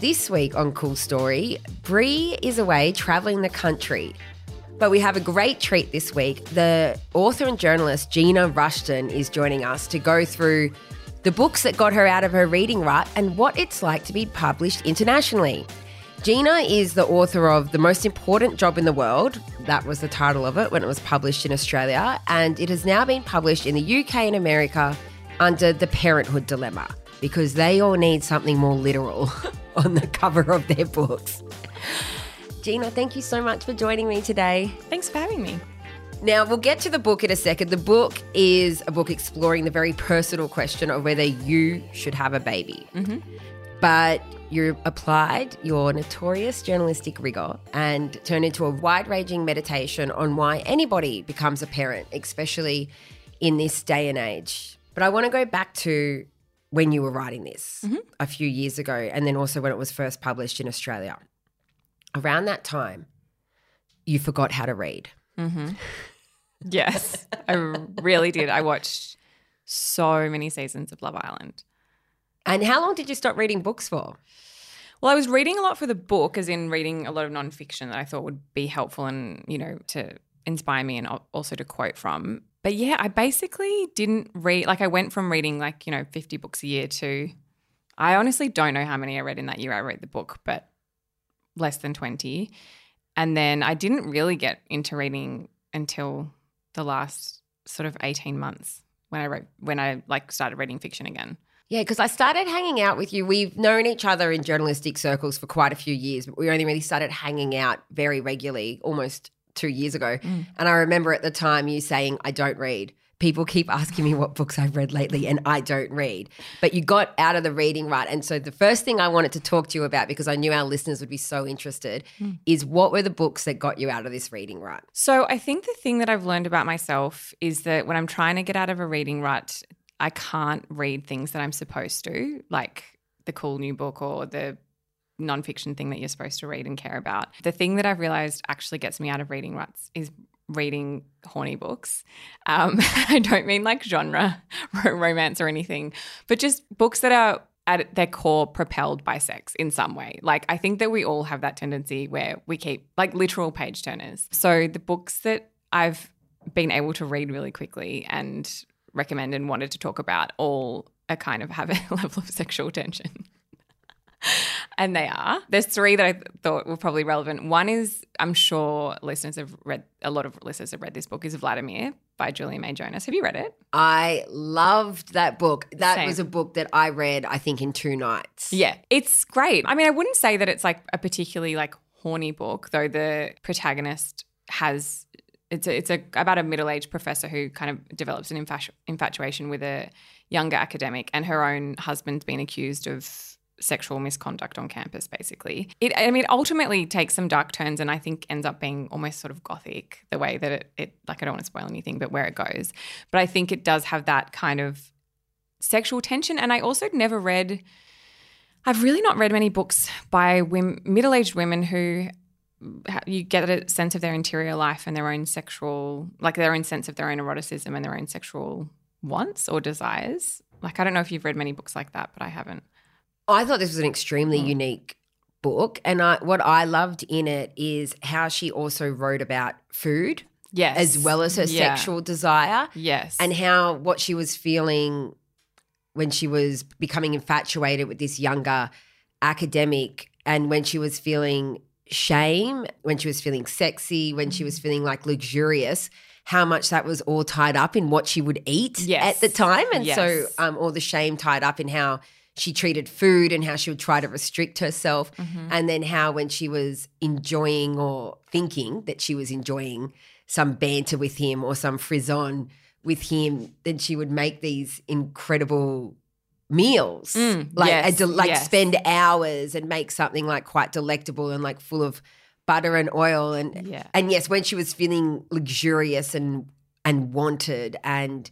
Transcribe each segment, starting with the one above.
This week on Cool Story, Bree is away traveling the country. But we have a great treat this week. The author and journalist Gina Rushton is joining us to go through the books that got her out of her reading rut and what it's like to be published internationally. Gina is the author of The Most Important Job in the World. That was the title of it when it was published in Australia. And it has now been published in the UK and America under The Parenthood Dilemma because they all need something more literal on the cover of their books. Gina, thank you so much for joining me today. Thanks for having me. Now, we'll get to the book in a second. The book is a book exploring the very personal question of whether you should have a baby. Mm-hmm. But you applied your notorious journalistic rigor and turned into a wide ranging meditation on why anybody becomes a parent, especially in this day and age. But I want to go back to when you were writing this mm-hmm. a few years ago, and then also when it was first published in Australia. Around that time, you forgot how to read. Mm-hmm. Yes, I really did. I watched so many seasons of Love Island. And how long did you stop reading books for? Well, I was reading a lot for the book, as in reading a lot of nonfiction that I thought would be helpful and, you know, to inspire me and also to quote from. But yeah, I basically didn't read, like, I went from reading like, you know, 50 books a year to, I honestly don't know how many I read in that year I read the book, but less than 20. And then I didn't really get into reading until the last sort of 18 months when I wrote, when I like started reading fiction again. Yeah, because I started hanging out with you. We've known each other in journalistic circles for quite a few years, but we only really started hanging out very regularly almost two years ago. Mm. And I remember at the time you saying, I don't read. People keep asking me what books I've read lately, and I don't read. But you got out of the reading rut. And so the first thing I wanted to talk to you about, because I knew our listeners would be so interested, mm. is what were the books that got you out of this reading rut? So I think the thing that I've learned about myself is that when I'm trying to get out of a reading rut, I can't read things that I'm supposed to, like the cool new book or the nonfiction thing that you're supposed to read and care about. The thing that I've realized actually gets me out of reading ruts is reading horny books. Um, I don't mean like genre romance or anything, but just books that are at their core propelled by sex in some way. Like I think that we all have that tendency where we keep like literal page turners. So the books that I've been able to read really quickly and recommend and wanted to talk about all a kind of have a level of sexual tension. And they are. There's three that I thought were probably relevant. One is I'm sure listeners have read a lot of listeners have read this book is Vladimir by Julia May Jonas. Have you read it? I loved that book. That Same. was a book that I read I think in two nights. Yeah. It's great. I mean, I wouldn't say that it's like a particularly like horny book, though the protagonist has it's a, it's a about a middle-aged professor who kind of develops an infatu- infatuation with a younger academic and her own husband's been accused of sexual misconduct on campus basically it i mean ultimately takes some dark turns and i think ends up being almost sort of gothic the way that it, it like i don't want to spoil anything but where it goes but i think it does have that kind of sexual tension and i also never read I've really not read many books by women, middle-aged women who you get a sense of their interior life and their own sexual, like their own sense of their own eroticism and their own sexual wants or desires. Like, I don't know if you've read many books like that, but I haven't. I thought this was an extremely mm. unique book. And I, what I loved in it is how she also wrote about food. Yes. As well as her yeah. sexual desire. Yes. And how what she was feeling when she was becoming infatuated with this younger academic and when she was feeling shame, when she was feeling sexy, when she was mm. feeling like luxurious, how much that was all tied up in what she would eat yes. at the time. And yes. so um, all the shame tied up in how she treated food and how she would try to restrict herself. Mm-hmm. And then how when she was enjoying or thinking that she was enjoying some banter with him or some frisson with him, then she would make these incredible meals, mm, like yes, de- like yes. spend hours and make something like quite delectable and like full of butter and oil and yeah. and yes, when she was feeling luxurious and and wanted and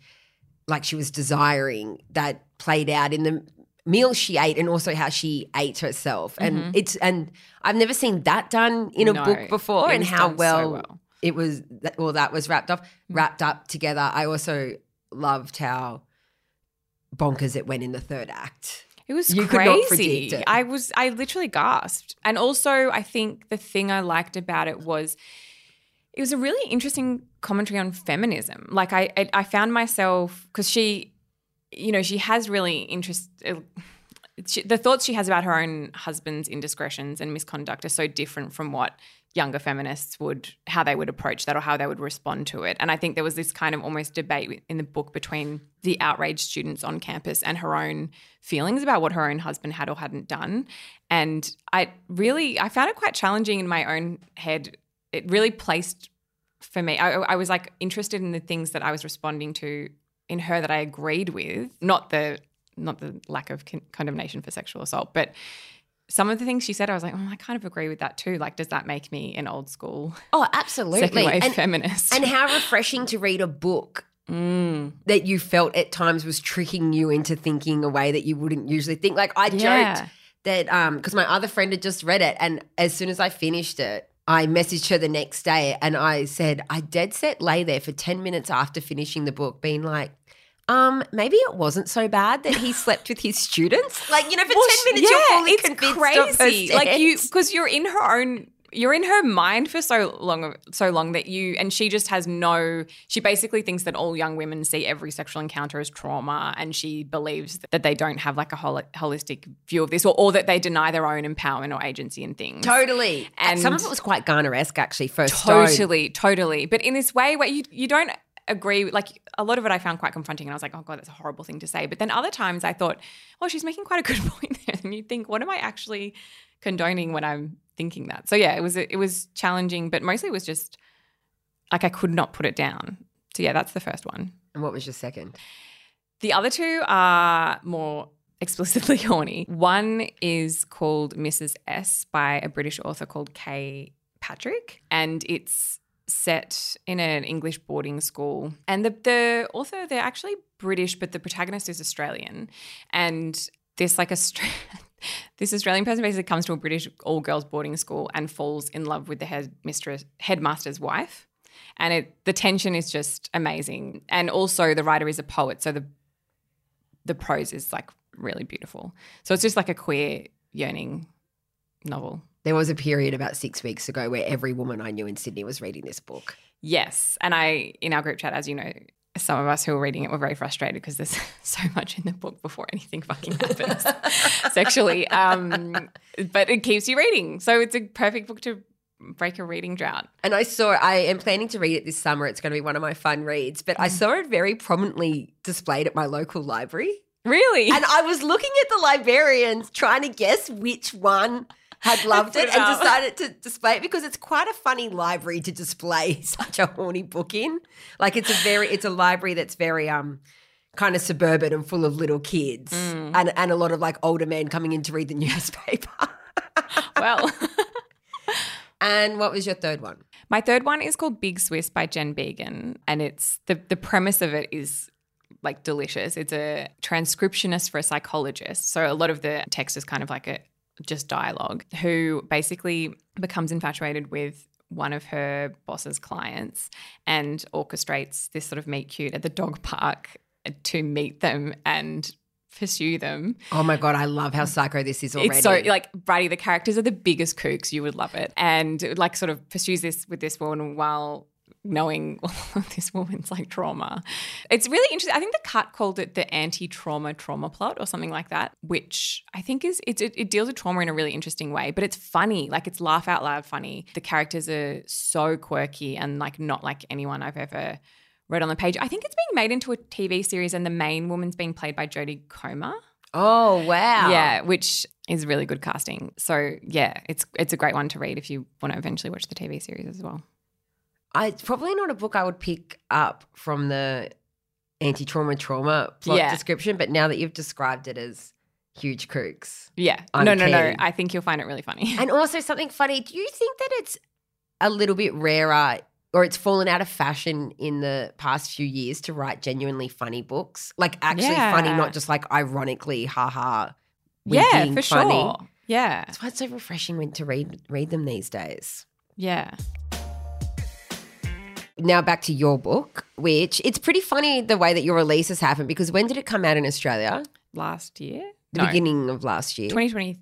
like she was desiring, that played out in the meal she ate and also how she ate herself. And mm-hmm. it's and I've never seen that done in a no, book before and how well, so well, it was well that was wrapped up mm. wrapped up together. I also loved how bonkers it went in the third act. It was You crazy. it. I was I literally gasped. And also I think the thing I liked about it was it was a really interesting commentary on feminism. Like I I, I found myself because she you know, she has really interest uh, she, the thoughts she has about her own husband's indiscretions and misconduct are so different from what younger feminists would how they would approach that or how they would respond to it. And i think there was this kind of almost debate in the book between the outraged students on campus and her own feelings about what her own husband had or hadn't done. And i really i found it quite challenging in my own head. It really placed for me I, I was like interested in the things that i was responding to in her that i agreed with not the not the lack of con- condemnation for sexual assault, but some of the things she said, I was like, oh, I kind of agree with that too. Like, does that make me an old school Oh, absolutely, second wave And, feminist? and how refreshing to read a book Mm. that you felt at times was tricking you into thinking a way that you wouldn't usually think. Like I Yeah. joked that um because my other friend had just read it and as soon as I finished it, I messaged her the next day and I said, I dead set lay there for 10 minutes after finishing the book, being like, um, maybe it wasn't so bad that he slept with his students. Like, you know, for Well, 10 minutes you're fully it's convinced of her crazy. Like you, because you're in her own. You're in her mind for so long, so long that you and she just has no. She basically thinks that all young women see every sexual encounter as trauma, and she believes that they don't have like a hol- holistic view of this, or, or that they deny their own empowerment or agency in things. Totally. And And- some of it was quite Garner-esque actually, first stone. Totally, totally. But in this way where you you don't agree like a lot of it I found quite confronting and I was like, oh god, that's a horrible thing to say. But then other times I thought, oh, she's making quite a good point there. And you think, what am I actually condoning when I'm thinking that? So yeah, it was it was challenging, but mostly it was just like I could not put it down. So yeah, that's the first one. And what was your second? The other two are more explicitly horny. One is called Mrs. S by a British author called K Patrick, and it's set in an English boarding school. And the, the author, they're actually British, but the protagonist is Australian. And this like a this Australian person basically comes to a British all girls boarding school and falls in love with the headmistress headmaster's wife. And it the tension is just amazing. And also the writer is a poet, so the the prose is like really beautiful. So it's just like a queer yearning novel. There was a period about six weeks ago where every woman I knew in Sydney was reading this book. Yes. And I, in our group chat, as you know, some of us who were reading it were very frustrated because there's so much in the book before anything fucking happens sexually. Um, but it keeps you reading. So it's a perfect book to break a reading drought. And I saw, I am planning to read it this summer. It's going to be one of my fun reads, but I saw it very prominently displayed at my local library. Really? And I was looking at the librarians trying to guess which one had loved it it and up. decided to display it because it's quite a funny library to display such a horny book in. Like it's a very it's a library that's very um kind of suburban and full of little kids Mm. and and a lot of like older men coming in to read the newspaper. well, and what was your third one? my third one is called Big Swiss by Jen Beagin. And it's the, the premise of it is like delicious. It's a transcriptionist for a psychologist. So a lot of the text is kind of like a just dialogue, who basically becomes infatuated with one of her boss's clients and orchestrates this sort of meet cute at the dog park to meet them and pursue them. Oh my god, I love how psycho this is already. It's so like Bridie, the characters are the biggest kooks. You would love it, and it, like sort of pursues this with this woman while knowing this woman's like trauma. It's really interesting. I think the cut called it the anti-trauma trauma plot or something like that, which I think is it, it deals with trauma in a really interesting way. But it's funny, like it's laugh out loud funny. The characters are so quirky and like not like anyone I've ever read on the page. I think it's being made into a TV series, and the main woman's being played by Jodie Comer. Oh wow. Yeah, which is really good casting. So yeah, it's it's a great one to read if you want to eventually watch the TV series as well. I, it's probably not a book I would pick up from the anti-trauma trauma plot Yeah. description, but now that you've described it as huge kooks. Yeah, I'm no, no, no. I think you'll find it really funny. And also something funny, do you think that it's a little bit rarer or it's fallen out of fashion in the past few years to write genuinely funny books? Like actually funny, not just like ironically, haha. yeah, for funny. sure. Yeah, That's why it's so refreshing when to read read them these days. yeah. Now back to your book, which it's pretty funny the way that your releases happen because when did it come out in Australia? Last year, The No. beginning of last year. 2022?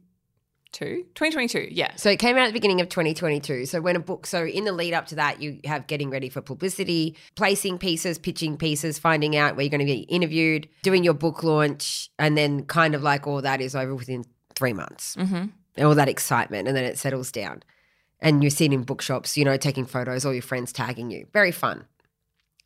2022, yeah. So it came out at the beginning of 2022. So when a book, so in the lead up to that, you have getting ready for publicity, placing pieces, pitching pieces, finding out where you're going to be interviewed, doing your book launch, and then kind of like all that is over within three months. Mm-hmm. All that excitement, and then it settles down. And you're sitting in bookshops, you know, taking photos, all your friends tagging you. Very fun.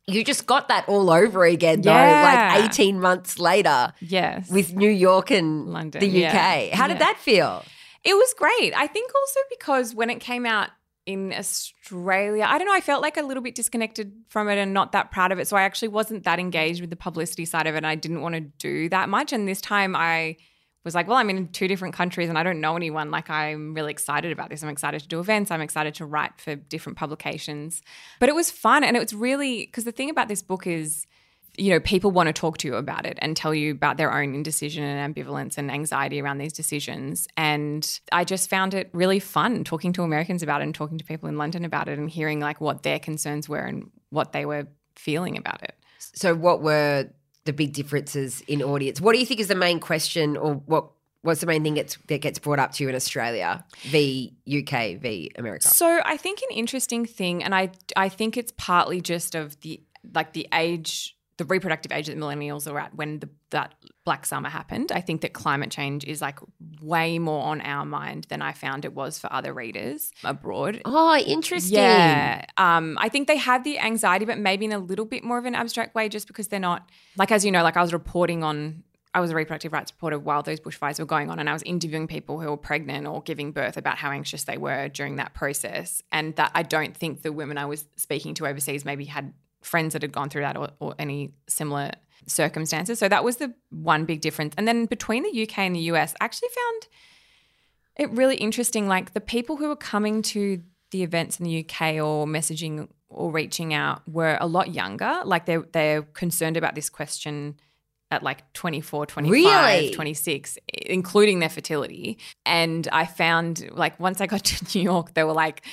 You just got that all over again, though, Yeah. like 18 months later Yes. with New York and London, the UK. yeah. How did Yeah. that feel? It was great. I think also because when it came out in Australia, I don't know, I felt like a little bit disconnected from it and not that proud of it. So I actually wasn't that engaged with the publicity side of it. And I didn't want to do that much. And this time I was like, well, I'm in two different countries and I don't know anyone. Like, I'm really excited about this. I'm excited to do events. I'm excited to write for different publications. But it was fun. And it was really, because the thing about this book is, you know, people want to talk to you about it and tell you about their own indecision and ambivalence and anxiety around these decisions. And I just found it really fun talking to Americans about it and talking to people in London about it and hearing like what their concerns were and what they were feeling about it. So, what were the big differences in audience? What do you think is the main question, or what what's the main thing gets, that gets brought up to you in Australia v UK v America? So I think an interesting thing, and I I think it's partly just of the like the age, the reproductive age that millennials are at when the, that Black Summer happened. I think that climate change is like way more on our mind than I found it was for other readers abroad. Oh, interesting. Yeah. Um, I think they have the anxiety, but maybe in a little bit more of an abstract way, just because they're not like as you know, like I was reporting on I was a reproductive rights reporter while those bushfires were going on, and I was interviewing people who were pregnant or giving birth about how anxious they were during that process. And that I don't think the women I was speaking to overseas maybe had friends that had gone through that or, or any similar circumstances. So that was the one big difference. And then between the UK and the US, I actually found it really interesting. Like the people who were coming to the events in the UK or messaging or reaching out were a lot younger. Like they're, they're concerned about this question at like 24, 25, Really? 26, including their fertility. And I found like once I got to New York, there were like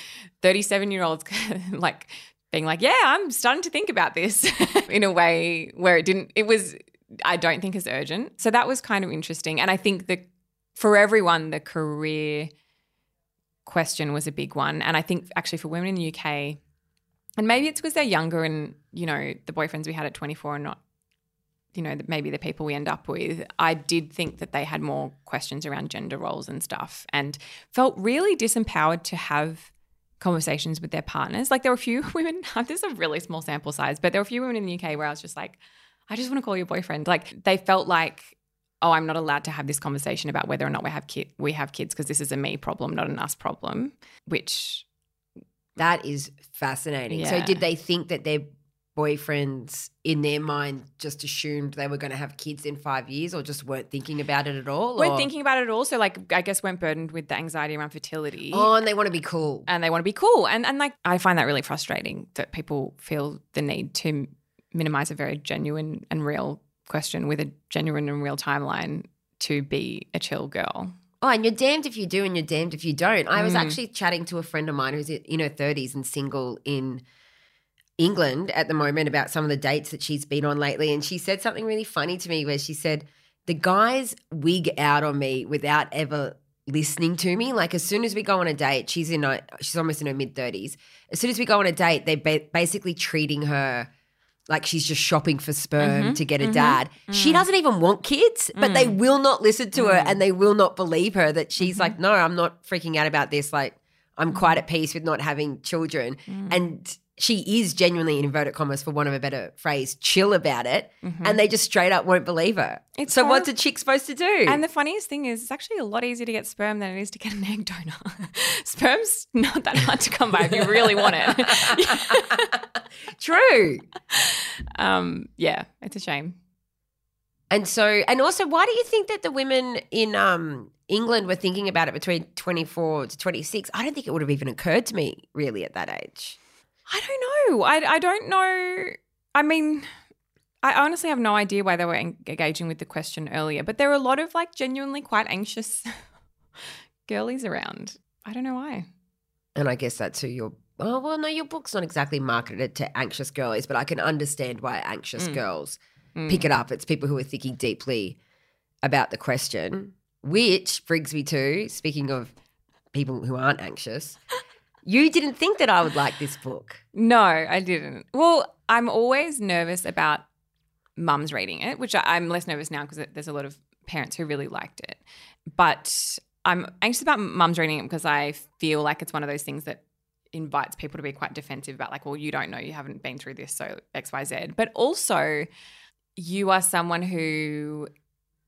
37 year olds like being like, yeah, I'm starting to think about this in a way where it didn't, it was, I don't think as urgent. So that was kind of interesting. And I think that for everyone, the career question was a big one. And I think actually for women in the UK, and maybe it's because they're younger and, you know, the boyfriends we had at 24 are not, you know, maybe the people we end up with. I did think that they had more questions around gender roles and stuff and felt really disempowered to have conversations with their partners. Like there were a few women, this is a really small sample size, but there were a few women in the UK where I was just like, I just want to call your boyfriend. Like they felt like, oh, I'm not allowed to have this conversation about whether or not we have kid we have kids because this is a me problem, not an us problem. Which That is fascinating. So, did they think that their boyfriends, in their mind, just assumed they were going to have kids in five years, or just weren't thinking about it at all? Weren't or- thinking about it also. Like I guess weren't burdened with the anxiety around fertility. Oh, and they want to be cool. and they want to be cool. And and like I find that really frustrating that people feel the need to minimize a very genuine and real question with a genuine and real timeline to be a chill girl. Oh, and you're damned if you do and you're damned if you don't. I was Mm. actually chatting to a friend of mine who's in her 30s and single in England at the moment about some of the dates that she's been on lately. And she said something really funny to me where she said, The guys wig out on me without ever listening to me. Like, as soon as we go on a date, she's in a, she's almost in her mid 30s. As soon as we go on a date, they're ba- basically treating her like she's just shopping for sperm Mhm, to get a mhm, dad. She mm. doesn't even want kids, but they Mm. will not listen to her Mm. and they will not believe her that she's Mhm. like, no, I'm not freaking out about this. Like, I'm quite at peace with not having children. Mm. And she is genuinely, in inverted commas, for want of a better phrase, chill about it. Mhm. And they just straight up won't believe her. It's so, what's a chick supposed to do? And the funniest thing is, it's actually a lot easier to get sperm than it is to get an egg donor. Sperm's not that hard to come by if you really want it. True. um, yeah, it's a shame. And so, and also, why do you think that the women in um, England were thinking about it between 24 to 26? I don't think it would have even occurred to me really at that age. I don't know. I, I don't know. I mean, I honestly have no idea why they were en- engaging with the question earlier, but there were a lot of like genuinely quite anxious girlies around. I don't know why. And I guess that's who your oh well no, your book's not exactly marketed to anxious girlies, but I can understand why anxious Mm. girls Mm. pick it up. It's people who are thinking deeply about the question, which brings me to speaking of people who aren't anxious. You didn't think that I would like this book. No, I didn't. Well, I'm always nervous about mums reading it, which I- I'm less nervous now because there's a lot of parents who really liked it. But I'm anxious about mums reading it because I feel like it's one of those things that invites people to be quite defensive about, like, well, you don't know, you haven't been through this, so X, Y, Z. But also, you are someone who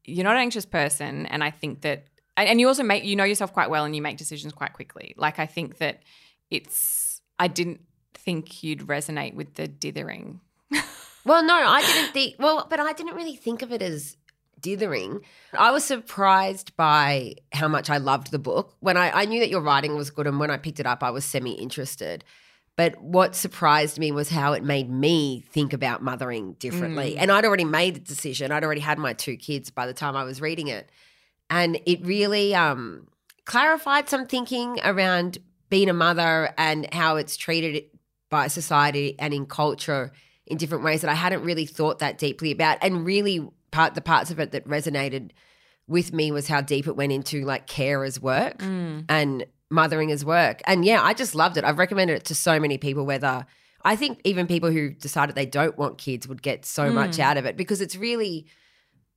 you're not an anxious person, and I think that, and and you also make you know yourself quite well, and you make decisions quite quickly. Like, I think that it's. I didn't think you'd resonate with the dithering. Well, no, I didn't think. Well, but I didn't really think of it as dithering. I was surprised by how much I loved the book. When I, I knew that your writing was good, and when I picked it up, I was semi interested. But what surprised me was how it made me think about mothering differently. Mm. And I'd already made the decision. I'd already had my two kids by the time I was reading it. And it really um, clarified some thinking around being a mother and how it's treated by society and in culture in different ways that I hadn't really thought that deeply about. And really, part the parts of it that resonated with me was how deep it went into like care as work Mm. and mothering as work. And yeah, I just loved it. I've recommended it to so many people, whether I think even people who decided they don't want kids would get so much out of it because it's really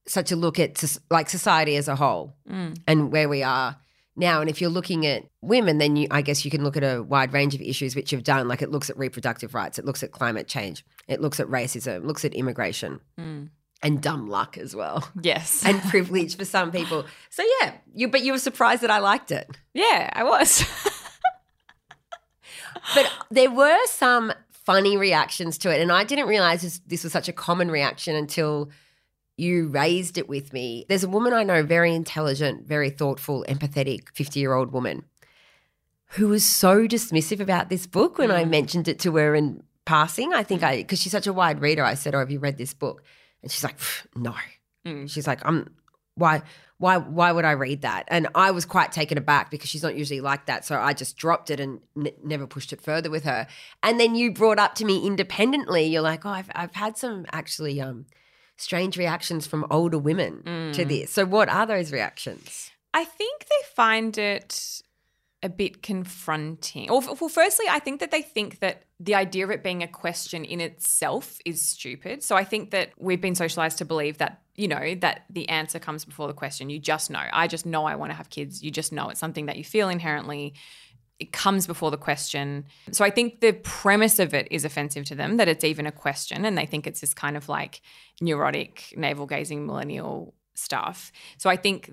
such a look at like society as a whole Mm. and where we are now. And if you're looking at women, then you, I guess you can look at a wide range of issues which you've done. Like it looks at reproductive rights, it looks at climate change, it looks at racism, looks at immigration Mm. and dumb luck as well. Yes. And privilege for some people. So yeah, you but you were surprised that I liked it. yeah, I was. But there were some funny reactions to it, and I didn't realize this, this was such a common reaction until you raised it with me. There's a woman I know, very intelligent, very thoughtful, empathetic, 50 year old woman, who was so dismissive about this book when I mentioned it to her in passing. I think I, because she's such a wide reader, I said, Oh, have you read this book? And she's like, No. Mm. She's like, I'm, why? Why, why would I read that? And I was quite taken aback because she's not usually like that. So I just dropped it and n- never pushed it further with her. And then you brought up to me independently, you're like, oh, I've, I've had some actually um, strange reactions from older women to Mm. this. So what are those reactions? I think they find it a bit confronting. Or, well, firstly, I think that they think that the idea of it being a question in itself is stupid. So I think that we've been socialized to believe that, you know, that the answer comes before the question. You just know. I just know I want to have kids. You just know it's something that you feel inherently. It comes before the question. So I think the premise of it is offensive to them that it's even a question and they think it's this kind of like neurotic, navel gazing millennial stuff. So I think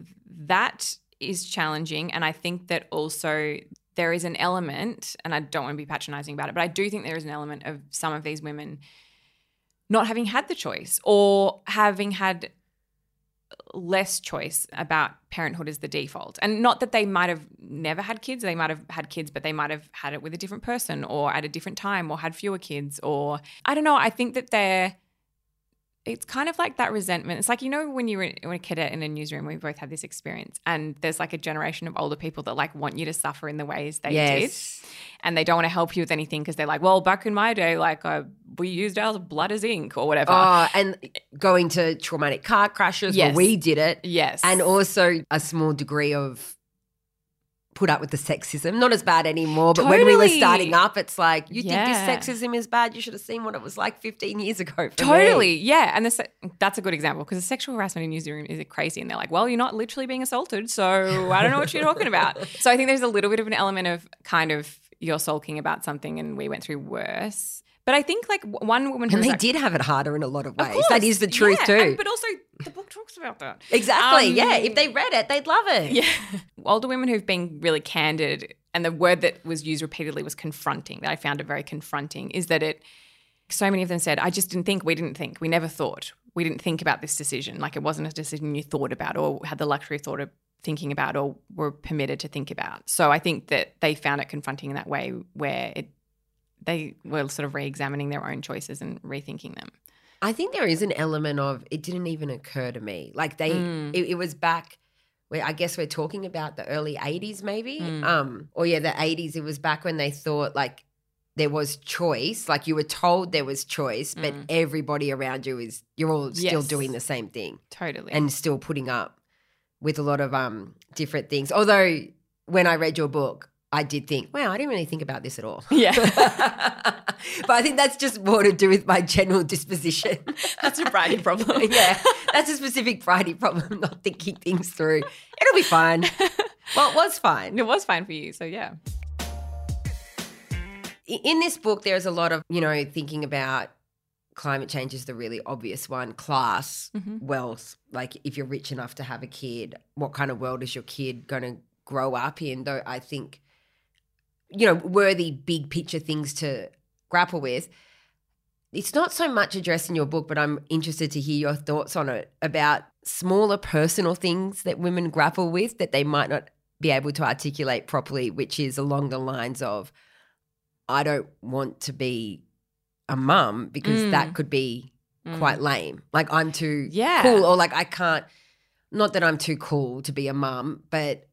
that is challenging. And I think that also there is an element, and I don't want to be patronizing about it, but I do think there is an element of some of these women not having had the choice or having had less choice about parenthood as the default. And not that they might have never had kids, they might have had kids, but they might have had it with a different person or at a different time or had fewer kids or I don't know. I think that they're it's kind of like that resentment. It's like you know when you were when a cadet in a newsroom, we both had this experience, and there's like a generation of older people that like want you to suffer in the ways they did, and they don't want to help you with anything because they're like, well, back in my day, like uh, we used our blood as ink or whatever. Oh, and going to traumatic car crashes Yes. we did it. yes, And also a small degree of put up with the sexism. Not as bad anymore, but when we were starting up, it's like, you Yeah. think this sexism is bad? You should have seen what it was like 15 years ago. for me." Totally, yeah, and this, that's a good example because the sexual harassment in newsroom is crazy, and they're like, "Well, you're not literally being assaulted, so I don't know what you're talking about." So I think there's a little bit of an element of kind of you're sulking about something, and we went through worse. But I think like one woman And they like- did have it harder in a lot of Of ways. course, that is the truth yeah, too. and- but also, the book talks about that. exactly. Um, yeah. If they read it, they'd love it. Yeah. Older women who've been really candid, and the word that was used repeatedly was confronting, that I found it very confronting, is that it, so many of them said, I just didn't think, we didn't think, we never thought, we didn't think about this decision. Like it wasn't a decision you thought about or had the luxury of thought of thinking about or were permitted to think about. So I think that they found it confronting in that way where it, they were sort of re examining their own choices and rethinking them. I think there is an element of it didn't even occur to me. Like they, Mm. it, it was back where I guess we're talking about the early 80s, maybe. Mm. Um, or yeah, the 80s. It was back when they thought like there was choice, like you were told there was choice, but Mm. everybody around you is you're all still Yes. doing the same thing Totally. and still putting up with a lot of um different things. Although when I read your book, I did think, wow, I didn't really think about this at all. yeah. but I think that's just more to do with my general disposition. That's a Bridie problem. yeah, that's a specific Bridie problem, not thinking things through. It'll be fine. Well, it was fine. it was fine for you. So yeah. In this book, there's a lot of, you know, thinking about climate change is the really obvious one, class, Mhm. wealth. Like if you're rich enough to have a kid, what kind of world is your kid going to grow up in? Though I think, you know, worthy big picture things to grapple with. It's not so much addressed in your book, but I'm interested to hear your thoughts on it about smaller personal things that women grapple with that they might not be able to articulate properly, which is along the lines of, I don't want to be a mum because Mm. that could be quite lame. Like I'm too Yeah. cool, or like I can't. Not that I'm too cool to be a mum, but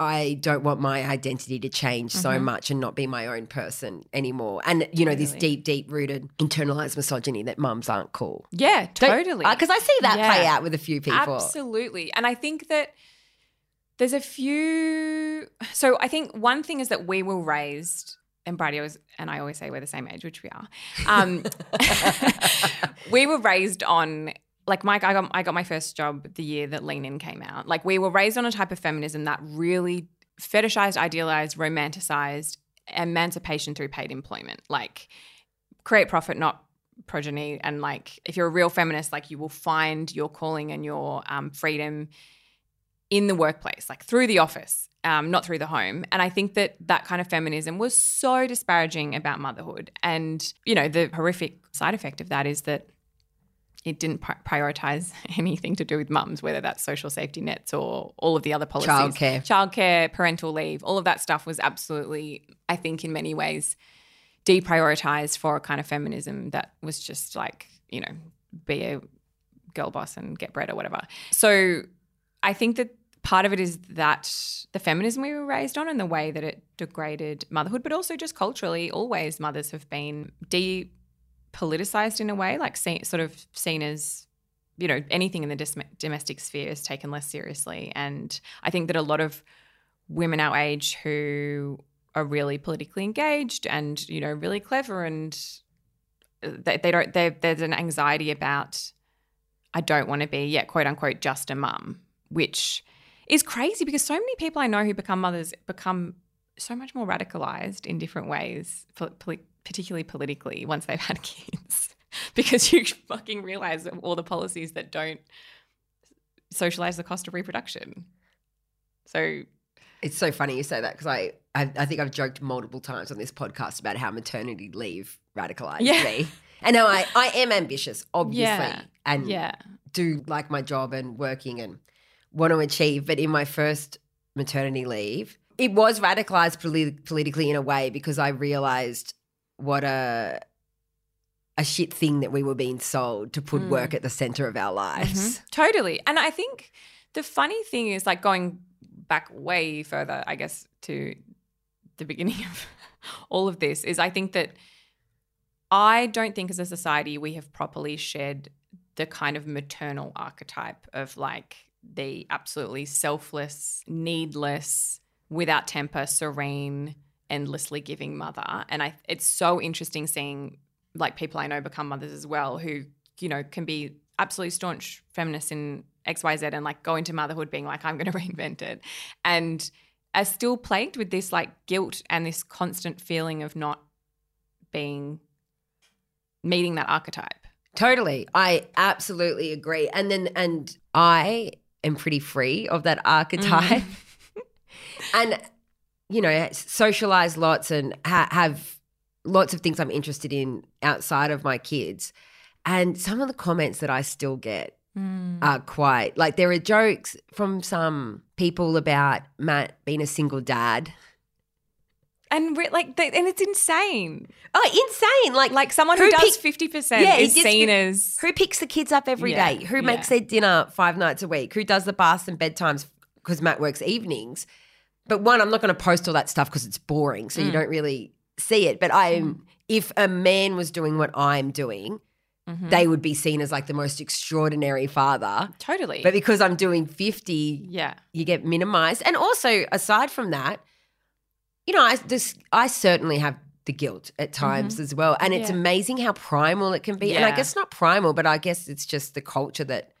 I don't want my identity to change so Mhm. much and not be my own person anymore. And you know, this deep, deep rooted internalized misogyny that mums aren't cool. Yeah, totally. Because I see that play out with a few people. Absolutely. And I think that there's a few. So I think one thing is that we were raised, and Bridie always, and I always say we're the same age, which we are. Um, we were raised on. Like Mike, I got I got my first job the year that Lean In came out. Like we were raised on a type of feminism that really fetishized, idealized, romanticized emancipation through paid employment. Like create profit, not progeny. And like if you're a real feminist, like you will find your calling and your um, freedom in the workplace, like through the office, um, not through the home. And I think that that kind of feminism was so disparaging about motherhood. And, you know, the horrific side effect of that is that it didn't pri- prioritize anything to do with mums, whether that's social safety nets or all of the other policies. Childcare. Childcare, parental leave, all of that stuff was absolutely, I think, in many ways, deprioritized for a kind of feminism that was just like, you know, be a girl boss and get bread or whatever. So I think that part of it is that the feminism we were raised on and the way that it degraded motherhood, but also just culturally, always mothers have been depoliticized in a way, like seen, sort of seen as, you know, anything in the dis- domestic sphere is taken less seriously. And I think that a lot of women our age who are really politically engaged and, you know, really clever and uh, they, they don't, they, there's an anxiety about, I don't want to be, yet quote unquote, just a mum, which is crazy because so many people I know who become mothers become so much more radicalized in different ways, poli- particularly politically, once they've had kids, because you fucking realize all the policies that don't socialize the cost of reproduction. So, It's so funny you say that because I, I I think I've joked multiple times on this podcast about how maternity leave radicalized Yeah. me. And now I, I am ambitious, obviously, Yeah. and yeah. do like my job and working and want to achieve. But in my first maternity leave, it was radicalized polit- politically in a way because I realized what a a shit thing that we were being sold to put Mm. work at the center of our lives. Mhm. Totally. And I think the funny thing is like going back way further, I guess, to the beginning of all of this is I think that I don't think as a society we have properly shed the kind of maternal archetype of like the absolutely selfless, needless, without temper, serene, endlessly giving mother. And I it's so interesting seeing like people I know become mothers as well who, you know, can be absolutely staunch feminists in XYZ and like go into motherhood being like, I'm gonna reinvent it. And are still plagued with this like guilt and this constant feeling of not being meeting that archetype. Totally. I absolutely agree. And then, and I am pretty free of that mm. archetype. and, you know, socialize lots and ha- have lots of things I'm interested in outside of my kids. And some of the comments that I still get hmm. are quite like there are jokes from some people about Matt being a single dad. And re- like, they, and it's insane. Oh, insane. Like, Like someone who, Who does fifty percent Yeah, is seen as Who picks the kids up every day? Yeah, Who makes their dinner five nights a week? Who does the baths and bedtimes because Matt works evenings? But one, I'm not going to post all that stuff because it's boring. So you Mm. don't really see it. But I'm if a man was doing what I'm doing, Mhm. they would be seen as like the most extraordinary father. totally. But because I'm doing 50, yeah. you get minimized. And also, aside from that, you know, I this I certainly have the guilt at times as well. And it's Mm-hmm. Yeah. amazing how primal it can be. And I guess not primal, but I guess it's just the culture that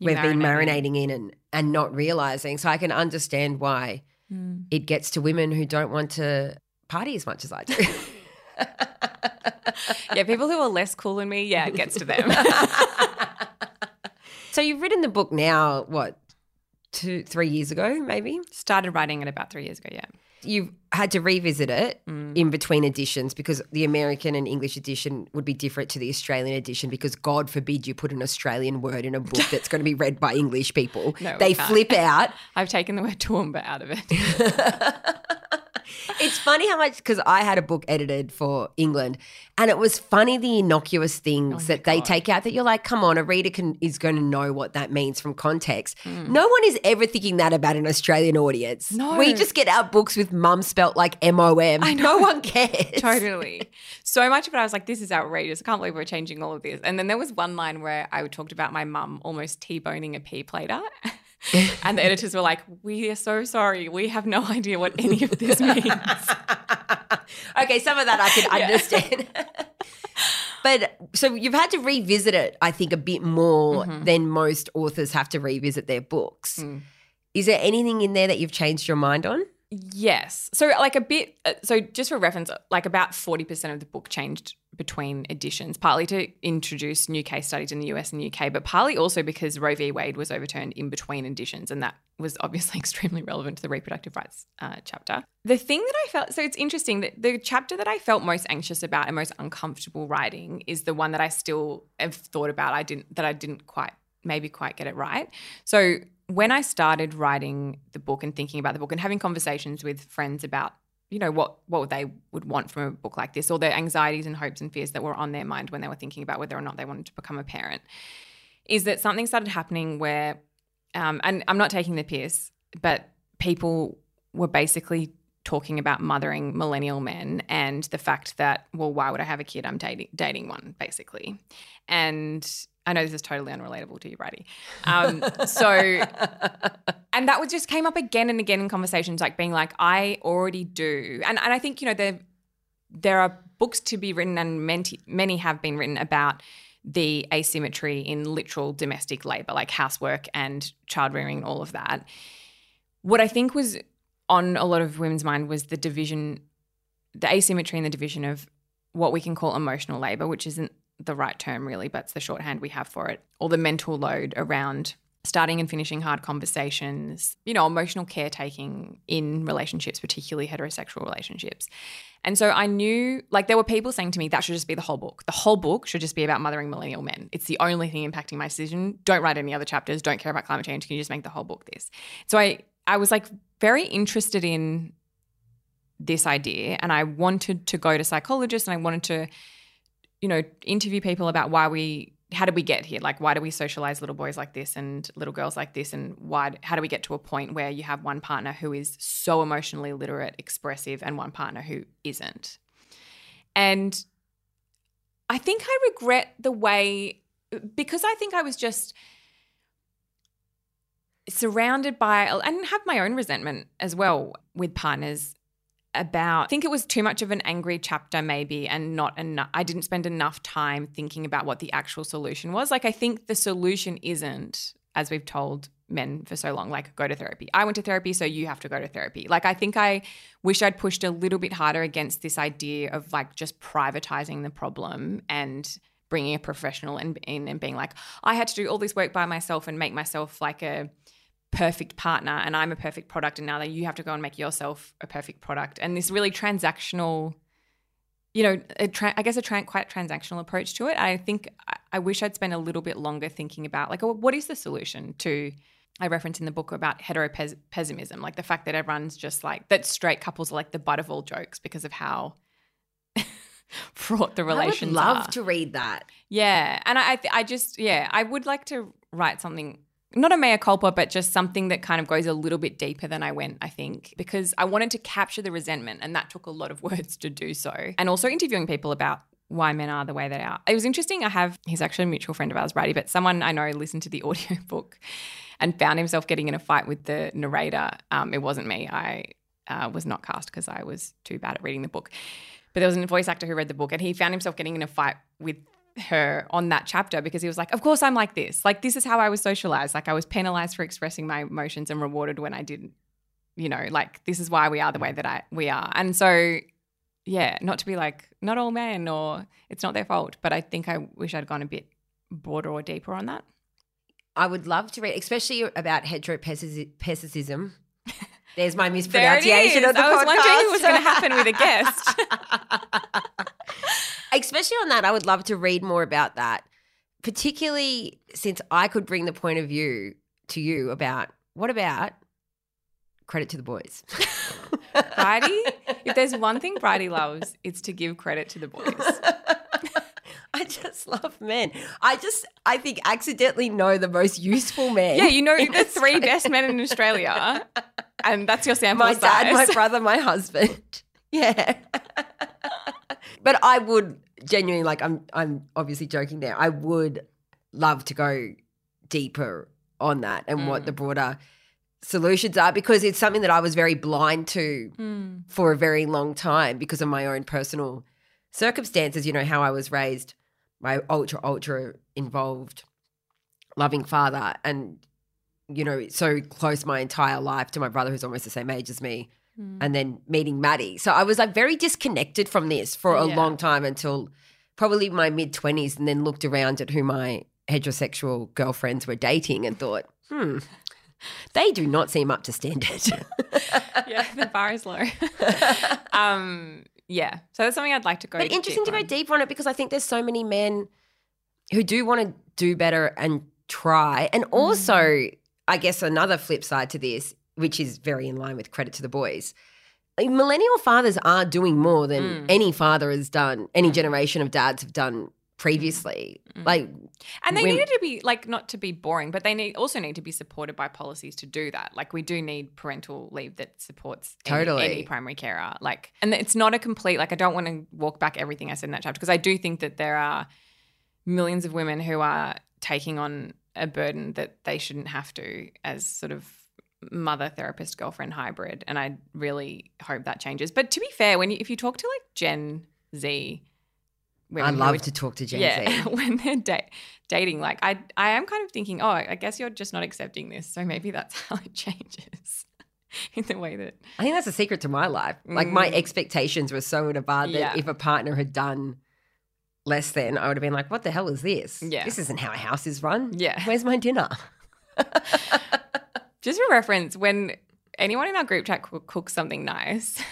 You we've been marinating in and and not realizing. So I can understand why Mm. it gets to women who don't want to party as much as I do. Yeah, people who are less cool than me, yeah, it gets to them. so you've written the book now, what, two, three years ago, maybe? Started writing it about three years ago, yeah. You've had to revisit it Mm. in between editions because the American and English edition would be different to the Australian edition because God forbid you put an Australian word in a book that's going to be read by English people. No, they flip out. I've taken the word Toowoomba out of it. It's funny how much because I had a book edited for England, and it was funny the innocuous things Oh that they God. take out that you're like, come on, a reader can is going to know what that means from context. Mm. No one is ever thinking that about an Australian audience. No. we just get our books with mum spelt like M O M. No one cares. totally. So much of it, I was like, this is outrageous. I can't believe we're changing all of this. And then there was one line where I talked about my mum almost T-boning a pea plater. and the editors were like, we are so sorry. We have no idea what any of this means. okay, some of that I can Yeah. understand. but so you've had to revisit it, I think, a bit more Mhm. than most authors have to revisit their books. Mm. Is there anything in there that you've changed your mind on? Yes. So, like a bit, uh, so just for reference, like about 40% of the book changed between editions, partly to introduce new case studies in the US and UK, but partly also because Roe v. Wade was overturned in between editions. And that was obviously extremely relevant to the reproductive rights uh, chapter. The thing that I felt, so it's interesting that the chapter that I felt most anxious about and most uncomfortable writing is the one that I still have thought about. I didn't, that I didn't quite, maybe quite get it right. So, when I started writing the book and thinking about the book and having conversations with friends about, you know, what what they would want from a book like this, or the anxieties and hopes and fears that were on their mind when they were thinking about whether or not they wanted to become a parent, is that something started happening where, um, and I'm not taking the piss, but people were basically talking about mothering millennial men and the fact that, well, why would I have a kid? I'm dating dating one, basically. And I know this is totally unrelatable to you, Bridie. Um, so and that was just came up again and again in conversations, like being like, I already do. And and I think, you know, there there are books to be written and many many have been written about the asymmetry in literal domestic labor, like housework and child rearing and all of that. What I think was on a lot of women's mind was the division, the asymmetry in the division of what we can call emotional labor, which isn't the right term really, but it's the shorthand we have for it, or the mental load around starting and finishing hard conversations, you know, emotional caretaking in relationships, particularly heterosexual relationships. And so I knew, like, there were people saying to me, that should just be the whole book. The whole book should just be about mothering millennial men. It's the only thing impacting my decision. Don't write any other chapters. Don't care about climate change. Can you just make the whole book this? So I, I was like very interested in this idea and I wanted to go to psychologists and I wanted to, you know, interview people about why we how did we get here? Like why do we socialize little boys like this and little girls like this and why how do we get to a point where you have one partner who is so emotionally literate, expressive and one partner who isn't? And I think I regret the way because I think I was just surrounded by and have my own resentment as well with partners about I think it was too much of an angry chapter maybe and not enough I didn't spend enough time thinking about what the actual solution was. Like I think the solution isn't as we've told men for so long like go to therapy. I went to therapy so you have to go to therapy. Like I think I wish I'd pushed a little bit harder against this idea of like just privatizing the problem and bringing a professional in, and being like I had to do all this work by myself and make myself like a perfect partner and I'm a perfect product and now that you have to go and make yourself a perfect product and this really transactional you know a tra- I guess a tra- quite transactional approach to it I think I-, I wish I'd spent a little bit longer thinking about like oh, what is the solution to I reference in the book about heteropessimism like the fact that everyone's just like that straight couples are like the butt of all jokes because of how fraught the relations I would love are. to read that. Yeah, and I, I, th- I just, yeah, I would like to write something not a mea culpa, but just something that kind of goes a little bit deeper than I went, I think, because I wanted to capture the resentment and that took a lot of words to do so. And also interviewing people about why men are the way they are. It was interesting. I have, he's actually a mutual friend of ours, Bridie, but someone I know listened to the audiobook and found himself getting in a fight with the narrator. Um, it wasn't me. I uh, was not cast because I was too bad at reading the book. But there was a voice actor who read the book and he found himself getting in a fight with her on that chapter because he was like, Of course I'm like this. Like, this is how I was socialized. Like, I was penalized for expressing my emotions and rewarded when I didn't. You know, like, this is why we are the way that I we are. And so, yeah, not to be like, not all men or it's not their fault, but I think I wish I'd gone a bit broader or deeper on that. I would love to read, especially about heteropessicism. There's my mispronunciation is. of the I was podcast. wondering what was going to happen with a guest. especially on that, I would love to read more about that, particularly since I could bring the point of view to you about what about credit to the boys. Bridie, if there's one thing Bridie loves, it's to give credit to the boys. I just love men. I just, I think, accidentally know the most useful men. Yeah, you know the three best men in Australia, and that's your sample my size. dad, my brother, my husband. Yeah. but I would genuinely like I'm I'm obviously joking there. I would love to go deeper on that and what Mm. the broader solutions are because it's something that I was very blind to Mm. for a very long time because of my own personal circumstances, you know, how I was raised, my ultra ultra involved loving father and you know, so close my entire life to my brother who's almost the same age as me Mm. and then meeting Maddie. So I was like very disconnected from this for a Yeah. long time until probably my mid 20s and then looked around at who my heterosexual girlfriends were dating and thought, hmm, they do not seem up to standard. yeah, the bar is low. um, yeah, so that's something I'd like to go. but interesting to go on. deeper on it because I think there's so many men who do want to do better and try. And Mm-hmm. also, I guess another flip side to this, which is very in line with credit to the boys. Millennial fathers are doing more than Mm. any father has done, any generation of dads have done previously. Mm. Like, And they when- needed to be like not to be boring, but they need also need to be supported by policies to do that. Like we do need parental leave that supports any- Totally. any, primary carer. Like, and it's not a complete like I don't want to walk back everything I said in that chapter because I do think that there are millions of women who are taking on a burden that they shouldn't have to as sort of mother therapist girlfriend hybrid and i really hope that changes but to be fair when you if you talk to like gen z I love are to talk to Gen yeah, Z. when they're da- dating, like I, I am kind of thinking, oh, I guess you're just not accepting this, so maybe that's how it changes in the way that. I think that's a secret to my life. Like, my Mm. expectations were so in a bar that Yeah. if a partner had done less than, I would have been like, what the hell is this? Yeah. This isn't how a house is run. Yeah, Where's my dinner? Just for reference, when anyone in our group chat cooks something nice.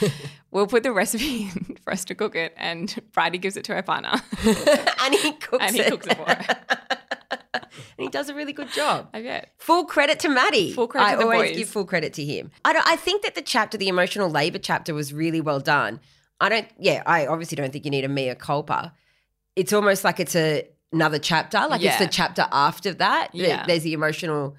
we'll put the recipe in for us to cook it, and Bridie gives it to her partner, and he cooks it. and he it. cooks it for her. and he does a really good job. I bet. Full credit to Maddie. Full credit I to the always boys. give full credit to him. I, don't, I think that the chapter, the emotional labor chapter, was really well done. I don't, yeah, I obviously don't think you need a mea culpa. It's almost like it's a, another chapter, like it's the chapter after that. There- Yeah. There's the emotional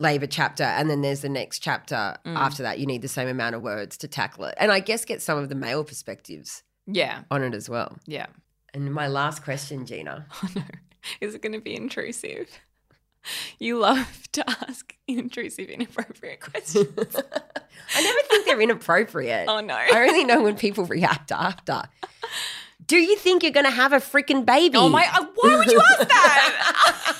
labor chapter, and then there's the next chapter Mm. after that. You need the same amount of words to tackle it. And I guess get some of the male perspectives Yeah, on it as well. yeah. And my last question, Gina. Oh no, is it going to be intrusive? You love to ask intrusive, inappropriate questions. I never think they're inappropriate. oh no. I only know when people react after. Do you think you're going to have a freaking baby? Oh my! uh, Why would you ask that?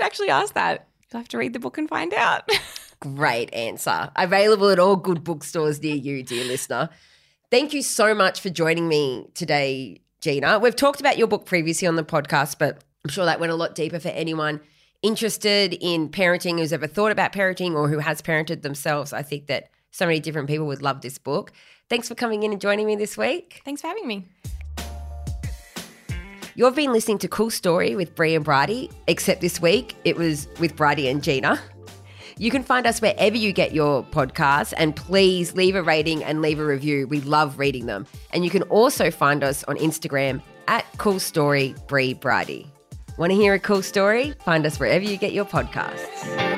I didn't think you'd actually ask that. You'll have to read the book and find out. Great answer. Available at all good bookstores near you, dear listener. Thank you so much for joining me today, Gina. We've talked about your book previously on the podcast, but I'm sure that went a lot deeper for anyone interested in parenting who's ever thought about parenting or who has parented themselves. I think that so many different people would love this book. Thanks for coming in and joining me this week. Thanks for having me. You've been listening to Cool Story with Brie and Bridie, except this week it was with Bridie and Gina. You can find us wherever you get your podcasts, and please leave a rating and leave a review. We love reading them. And you can also find us on Instagram at Cool Story Brie Bridie. Want to hear a cool story? Find us wherever you get your podcasts.